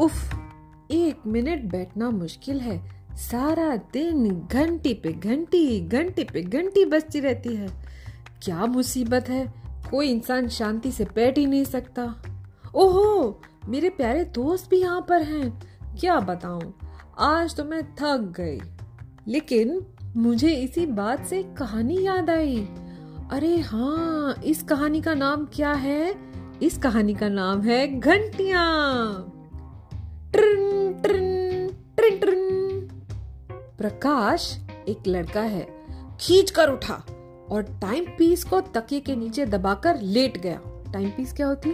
उफ, एक मिनट बैठना मुश्किल है। सारा दिन घंटी पे घंटी घंटी पे घंटी बजती रहती है। क्या मुसीबत है? कोई इंसान शांति से बैठ ही नहीं सकता। ओहो, मेरे प्यारे दोस्त भी यहाँ पर हैं। क्या बताऊँ? आज तो मैं थक गई। लेकिन मुझे इसी बात से कहानी याद आई। अरे हाँ इस कहानी का नाम क्या है? इस कहानी का नाम है घंटिया। प्रकाश एक लड़का है। खींच कर उठा और टाइम पीस को तकिए के नीचे दबाकर लेट गया। टाइम पीस क्या होती?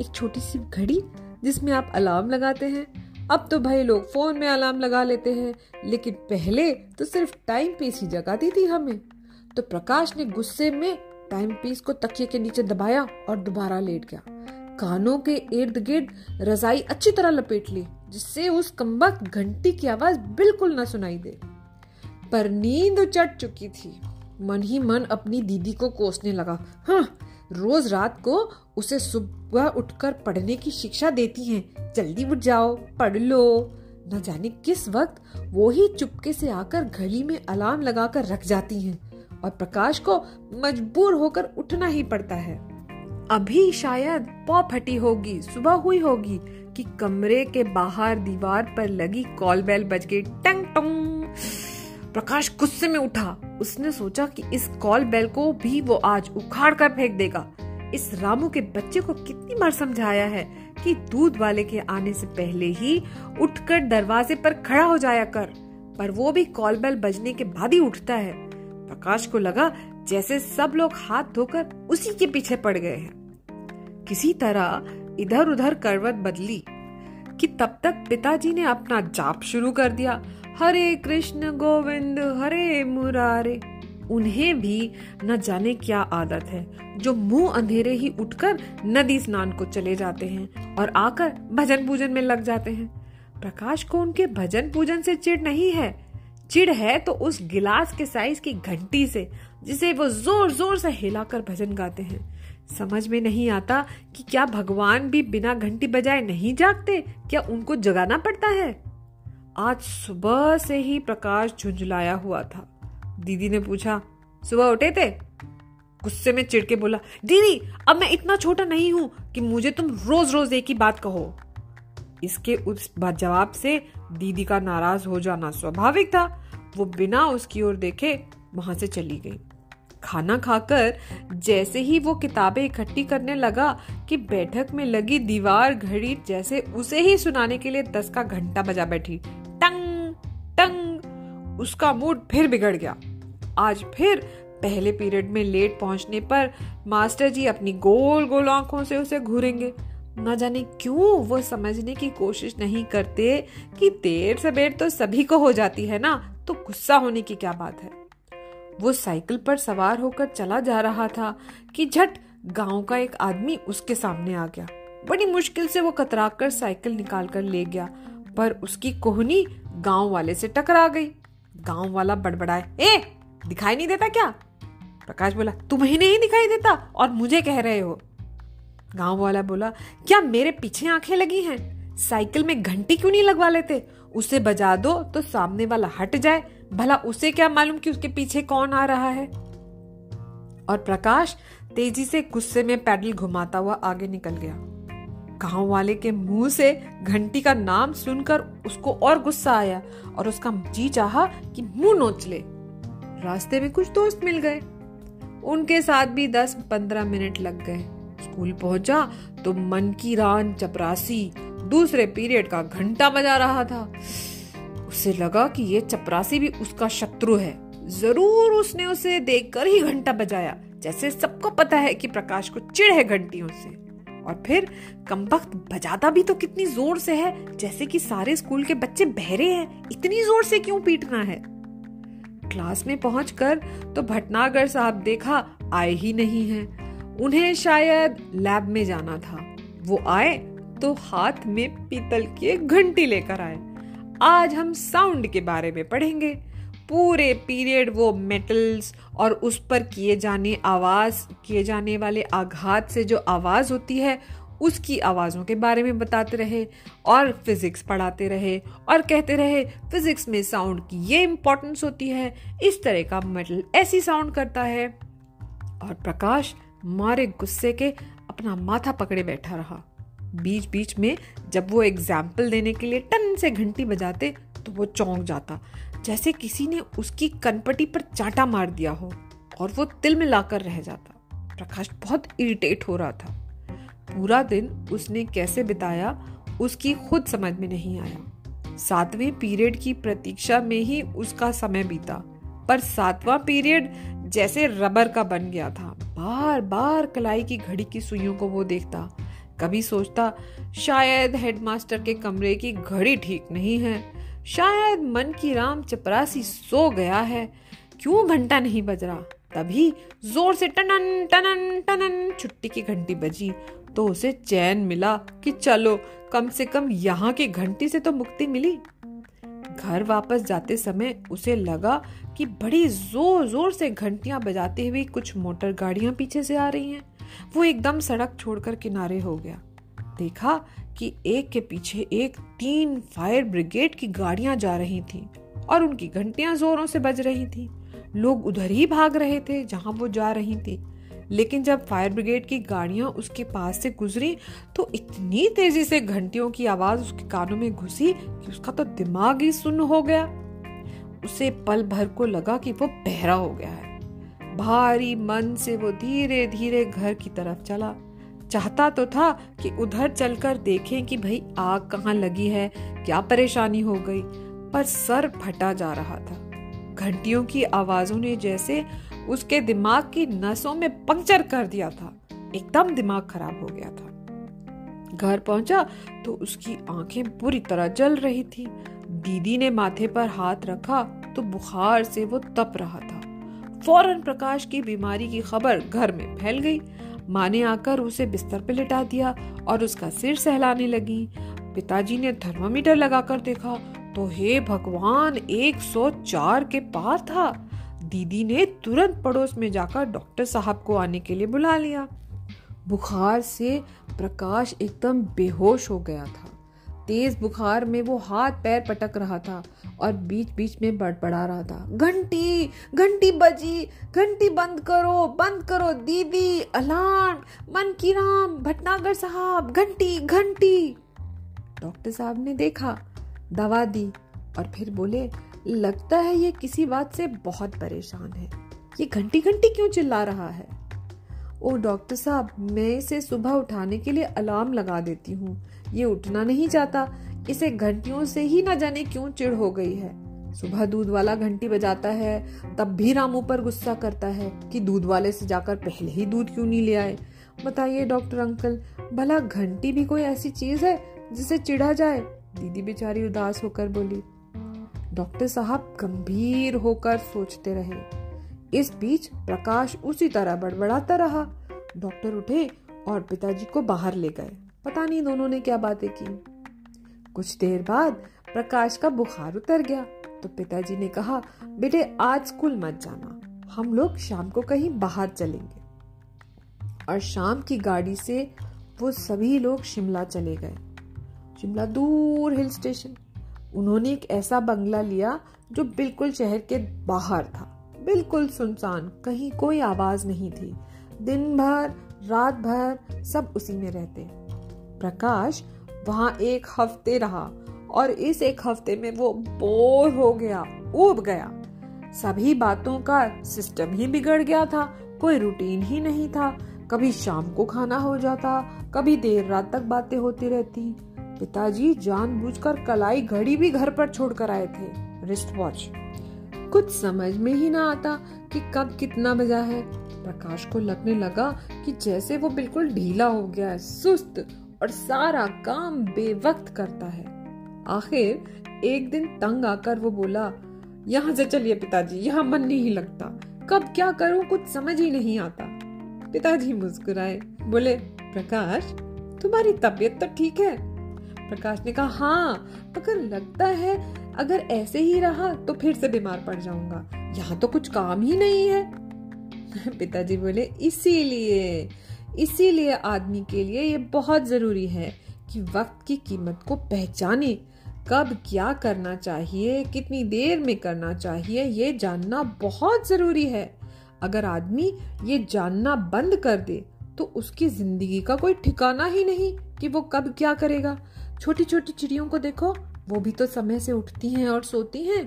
एक छोटी सी घड़ी जिसमें आप अलार्म लगाते हैं। अब तो भाई लोग फ़ोन में अलार्म लगा लेते हैं, लेकिन पहले तो सिर्फ़ टाइम पीस ही जगाती थी हमें। तो प्रकाश ने गुस्से में टाइम पीस को तकिए के नीचे दबाया और दोबारा लेट गया। कानों के इर्द गिर्द रजाई अच्छी तरह लपेट ली। जिससे उस कम्बक घंटी की आवाज़ बिल्कुल न सुनाई दे। पर नींद चढ़ चुकी थी। मन ही मन अपनी दीदी को कोसने लगा। हाँ रोज रात को उसे सुबह उठकर पढ़ने की शिक्षा देती हैं। जल्दी उठ जाओ, पढ़ लो। न जाने किस वक्त वो ही चुपके से आकर घड़ी में अलार्म लगाकर रख जाती हैं और प्रकाश को मजबूर होकर उठना ही पड़ता है। अभी शायद पौ फटी होगी, सुबह हुई होगी कि कमरे के बाहर दीवार पर लगी कॉल बेल बज गई, टंग टंग। प्रकाश गुस्से में उठा। उसने सोचा कि इस कॉल बेल को भी वो आज उखाड़ कर फेंक देगा। इस रामू के बच्चे को कितनी बार समझाया है कि दूध वाले के आने से पहले ही उठकर दरवाजे पर खड़ा हो जाया कर, पर वो भी कॉल बेल बजने के बाद ही उठता है। प्रकाश को लगा जैसे सब लोग हाथ धोकर उसी के पीछे पड़ गए हैं। किसी तरह इधर उधर करवट बदली कि तब तक पिताजी ने अपना जाप शुरू कर दिया। हरे कृष्ण गोविंद, हरे मुरारे। उन्हें भी न जाने क्या आदत है, जो मुँह अंधेरे ही उठकर नदी स्नान को चले जाते हैं और आकर भजन पूजन में लग जाते हैं। प्रकाश को उनके भजन पूजन से चिढ़ नहीं है। चिढ़ है तो उस गिलास के साइज़ की घंटी से, जिसे वो ज़ोर ज़ोर से हिलाकर भजन गाते हैं। समझ में नहीं आता कि क्या भगवान भी बिना घंटी बजाए नहीं जागते? क्या उनको जगाना पड़ता है? आज सुबह से ही प्रकाश झुंझुलाया हुआ था। दीदी ने पूछा, सुबह उठे थे? गुस्से में चिड़के बोला, दीदी, अब मैं इतना छोटा नहीं हूँ कि मुझे तुम रोज रोज एक ही बात कहो। इसके उस जवाब से दीदी का नाराज़ हो जाना स्वाभाविक था। वो बिना उसकी ओर देखे वहाँ से चली गई। खाना खाकर जैसे ही वो किताबें इकट्ठी करने लगा कि बैठक में लगी दीवार घड़ी जैसे उसे ही सुनाने के लिए दस का घंटा बजा बैठी। टंग टंग। उसका मूड फिर बिगड़ गया। आज फिर पहले पीरियड में लेट पहुँचने पर मास्टर जी अपनी गोल गोल आँखों से उसे घूरेंगे। न जाने क्यों वो समझने की कोशिश नहीं करते कि देर सबेर तो सभी को हो जाती है ना? तो गुस्सा होने की क्या बात है? वो साइकिल पर सवार होकर चला जा रहा था कि झट गाँव का एक आदमी उसके सामने आ गया। बड़ी मुश्किल से वो कतरा कर साइकिल निकाल कर ले गया, पर उसकी कोहनी गाँव वाले से टकरा गई। गाँव वाला बड़बड़ाए, ए, दिखाई नहीं देता क्या? प्रकाश बोला तुम्हें नहीं दिखाई देता और मुझे कह रहे हो। गाँव वाला बोला, क्या मेरे पीछे आँखें लगी हैं? साइकिल में घंटी क्यों नहीं लगवा लेते? उसे बजा दो तो सामने वाला हट जाए भला उसे क्या मालूम कि उसके पीछे कौन आ रहा है? और प्रकाश तेज़ी से गुस्से में पैडल घुमाता हुआ आगे निकल गया। गाँव वाले के मुँह से घंटी का नाम सुनकर उसको और गुस्सा आया और उसका जी चाहा कि मुँह नोच ले। रास्ते में कुछ दोस्त मिल गए। उनके साथ भी दस पंद्रह मिनट लग गए। स्कूल पहुँचा तो मन की रान चपरासी, दूसरे पीरियड का घंटा बजा रहा था। उसे लगा कि ये चपरासी भी उसका शत्रु है। ज़रूर उसने उसे देखकर ही घंटा बजाया, जैसे सबको पता है कि प्रकाश को चिड़ है घंटियों से। और फिर कमबख्त बजाता भी तो कितनी ज़ोर से है, जैसे कि सारे स्कूल के बच्चे बहरे हैं, इतनी ज़ोर से क्यों पीटना है? क्लास में पहुंचकर तो भटनागर साहब देखा आए ही नहीं है। उन्हें शायद लैब में जाना था। वो आए तो हाथ में पीतल की घंटी लेकर आए। आज हम साउंड के बारे में पढ़ेंगे। पूरे पीरियड वो मेटल्स और उस पर किए जाने आवाज़, किए जाने वाले आघात से जो आवाज़ होती है, उसकी आवाज़ों के बारे में बताते रहे और फिजिक्स पढ़ाते रहे और कहते रहे फिजिक्स में साउंड की ये इंपॉर्टेंस होती है। इस तरह का मेटल ऐसी साउंड करता है। और प्रकाश मारे गुस्से के अपना माथा पकड़े बैठा रहा। बीच बीच में जब वो एग्ज़ाम्पल देने के लिए टन से घंटी बजाते तो वो चौंक जाता। जैसे किसी ने उसकी कनपटी पर चाटा मार दिया हो और वो तिल में लाकर रह जाता। प्रकाश बहुत इरिटेट हो रहा था। पूरा दिन उसने कैसे बिताया, उसकी खुद समझ में नहीं आया। सातवें पीरियड की प्रतीक्षा में ही उसका समय बीता। पर सातवां पीरियड जैसे रबर का बन गया था। बार बार कलाई की घड़ी की सुइयों को वो देखता। कभी सोचता, शायद हेडमास्टर के कमरे की घड़ी ठीक नहीं है। शायद मन की राम चपरासी सो गया है। क्यों घंटा नहीं बज रहा? तभी ज़ोर से टनन टनन टनन छुट्टी की घंटी बजी। तो उसे चैन मिला कि चलो, कम से कम यहाँ की घंटी से तो मुक्ति मिली। घर वापस जाते समय उसे लगा कि बड़ी ज़ोर ज़ोर से घंटियाँ बजाते हुए कुछ मोटर गाड़ियाँ पीछे से आ रही हैं। वो एकदम सड़क छोड़कर किनारे हो गया। देखा कि एक के पीछे एक तीन फायर ब्रिगेड की गाड़ियाँ जा रही थी और उनकी घंटियाँ जोरों से बज रही थीं। लोग उधर ही भाग रहे थे जहाँ वो जा रही थी। लेकिन जब फायर ब्रिगेड की गाड़ियाँ उसके पास से गुजरी तो इतनी तेज़ी से घंटियों की आवाज़ उसके कानों में घुसी कि उसका तो दिमाग ही सुन्न हो गया। उसे पल भर को लगा कि वो बहरा हो गया है। भारी मन से वो धीरे धीरे घर की तरफ़ चला। चाहता तो था कि उधर चलकर देखें कि भाई आग कहाँ लगी है, क्या परेशानी हो गई, पर सर फटा जा रहा था। घंटियों की आवाजों ने जैसे उसके दिमाग की नसों में पंक्चर कर दिया था। एकदम दिमाग खराब हो गया था। घर पहुँचा तो उसकी आँखें पूरी तरह जल रही थी। दीदी ने माथे पर हाथ रखा तो बुखार से वो तप रहा था। फ़ौरन प्रकाश की बीमारी की खबर घर में फैल गई। माँ ने आकर उसे बिस्तर पर लिटा दिया और उसका सिर सहलाने लगी। पिताजी ने थर्मामीटर लगाकर देखा तो हे भगवान 104 के पार था। दीदी ने तुरंत पड़ोस में जाकर डॉक्टर साहब को आने के लिए बुला लिया। बुखार से प्रकाश एकदम बेहोश हो गया था। तेज बुखार में वो हाथ पैर पटक रहा था और बीच बीच में बड़बड़ा रहा था। घंटी घंटी बजी, घंटी बंद करो बंद करो दीदी, अलार्म, मन की राम, भटनागर साहब, घंटी घंटी। डॉक्टर साहब ने देखा, दवा दी और फिर बोले, लगता है ये किसी बात से बहुत परेशान है। ये घंटी घंटी क्यों चिल्ला रहा है? ओ डॉक्टर साहब, मैं इसे सुबह उठाने के लिए अलार्म लगा देती हूँ। ये उठना नहीं चाहता इसे घंटियों से ही न जाने क्यों चिड़ हो गई है? सुबह दूध वाला घंटी बजाता है, तब भी रामू पर गुस्सा करता है कि दूध वाले से जाकर पहले ही दूध क्यों नहीं ले आए? बताइए डॉक्टर अंकल, भला घंटी भी कोई ऐसी चीज़ है जिसे चिढ़ा जाए? दीदी बेचारी उदास होकर बोली, डॉक्टर साहब गंभीर होकर सोचते रहे। इस बीच प्रकाश उसी तरह बड़बड़ाता रहा। डॉक्टर उठे और पिताजी को बाहर ले गए। पता नहीं दोनों ने क्या बातें की। कुछ देर बाद प्रकाश का बुखार उतर गया तो पिताजी ने कहा, बेटे, आज स्कूल मत जाना, हम लोग शाम को कहीं बाहर चलेंगे। और शाम की गाड़ी से वो सभी लोग शिमला चले गए। शिमला दूर हिल स्टेशन। उन्होंने एक ऐसा बंगला लिया जो बिल्कुल शहर के बाहर था। बिल्कुल सुनसान, कहीं कोई आवाज़ नहीं थी। दिन भर, रात भर सब उसी में रहते। प्रकाश वहाँ एक हफ़्ते रहा और इस एक हफ़्ते में वो बोर हो गया उब गया। सभी बातों का सिस्टम ही बिगड़ गया था, कोई रूटीन ही नहीं था। कभी शाम को खाना हो जाता, कभी देर रात तक बातें होती रहती। पिताजी जानबूझकर कलाई घड़ी भी घर पर छोड़कर आए थे रिस्ट वॉच कुछ समझ में ही ना आता कि कब कितना बजा है। प्रकाश को लगने लगा कि जैसे वो बिल्कुल ढीला हो गया है, सुस्त और सारा काम बेवक्त करता है। आखिर एक दिन तंग आकर वो बोला, यहाँ से चलिए पिताजी, यहाँ मन नहीं लगता। कब क्या करूँ, कुछ समझ ही नहीं आता। पिताजी मुस्कुराए, बोले, प्रकाश, तुम्हारी तबीयत तो ठीक है? प्रकाश ने कहा हाँ मगर लगता है अगर ऐसे ही रहा तो फिर से बीमार पड़ जाऊँगा। यहाँ तो कुछ काम ही नहीं है। पिताजी बोले, इसीलिए इसीलिए आदमी के लिए ये बहुत ज़रूरी है कि वक्त की कीमत को पहचाने। कब क्या करना चाहिए, कितनी देर में करना चाहिए, ये जानना बहुत ज़रूरी है। अगर आदमी ये जानना बंद कर दे तो उसकी ज़िंदगी का कोई ठिकाना ही नहीं कि वो कब क्या करेगा। छोटी छोटी चिड़ियों को देखो, वो भी तो समय से उठती हैं और सोती हैं।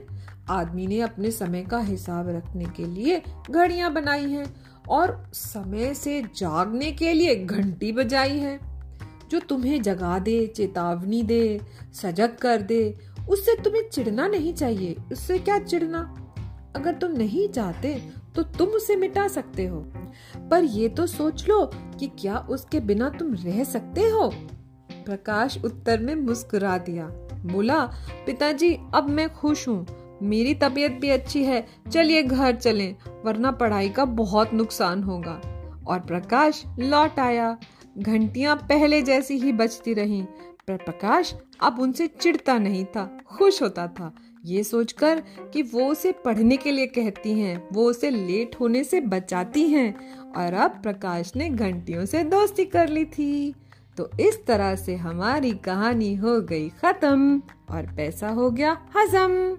आदमी ने अपने समय का हिसाब रखने के लिए घड़ियाँ बनाई हैं। और समय से जागने के लिए घंटी बजाई है, जो तुम्हें जगा दे, चेतावनी दे, सजग कर दे। उससे तुम्हें चिढ़ना नहीं चाहिए। उससे क्या चिढ़ना? अगर तुम नहीं चाहते तो तुम उसे मिटा सकते हो। पर ये तो सोच लो कि क्या उसके बिना तुम रह सकते हो। प्रकाश उत्तर में मुस्कुरा दिया। बोला, पिताजी, अब मैं खुश हूँ। मेरी तबीयत भी अच्छी है। चलिए घर चलें, वरना पढ़ाई का बहुत नुकसान होगा। और प्रकाश, लौट आया। घंटियाँ पहले जैसी ही बजती रहीं, पर प्रकाश अब उनसे चिढ़ता नहीं था, खुश होता था। ये सोचकर कि वो उसे पढ़ने के लिए कहती हैं, वो उसे लेट होने से बचाती हैं। और अब प्रकाश ने घंटियों से दोस्ती कर ली थी। तो इस तरह से हमारी कहानी हो गई खत्म, और पैसा हो गया हजम।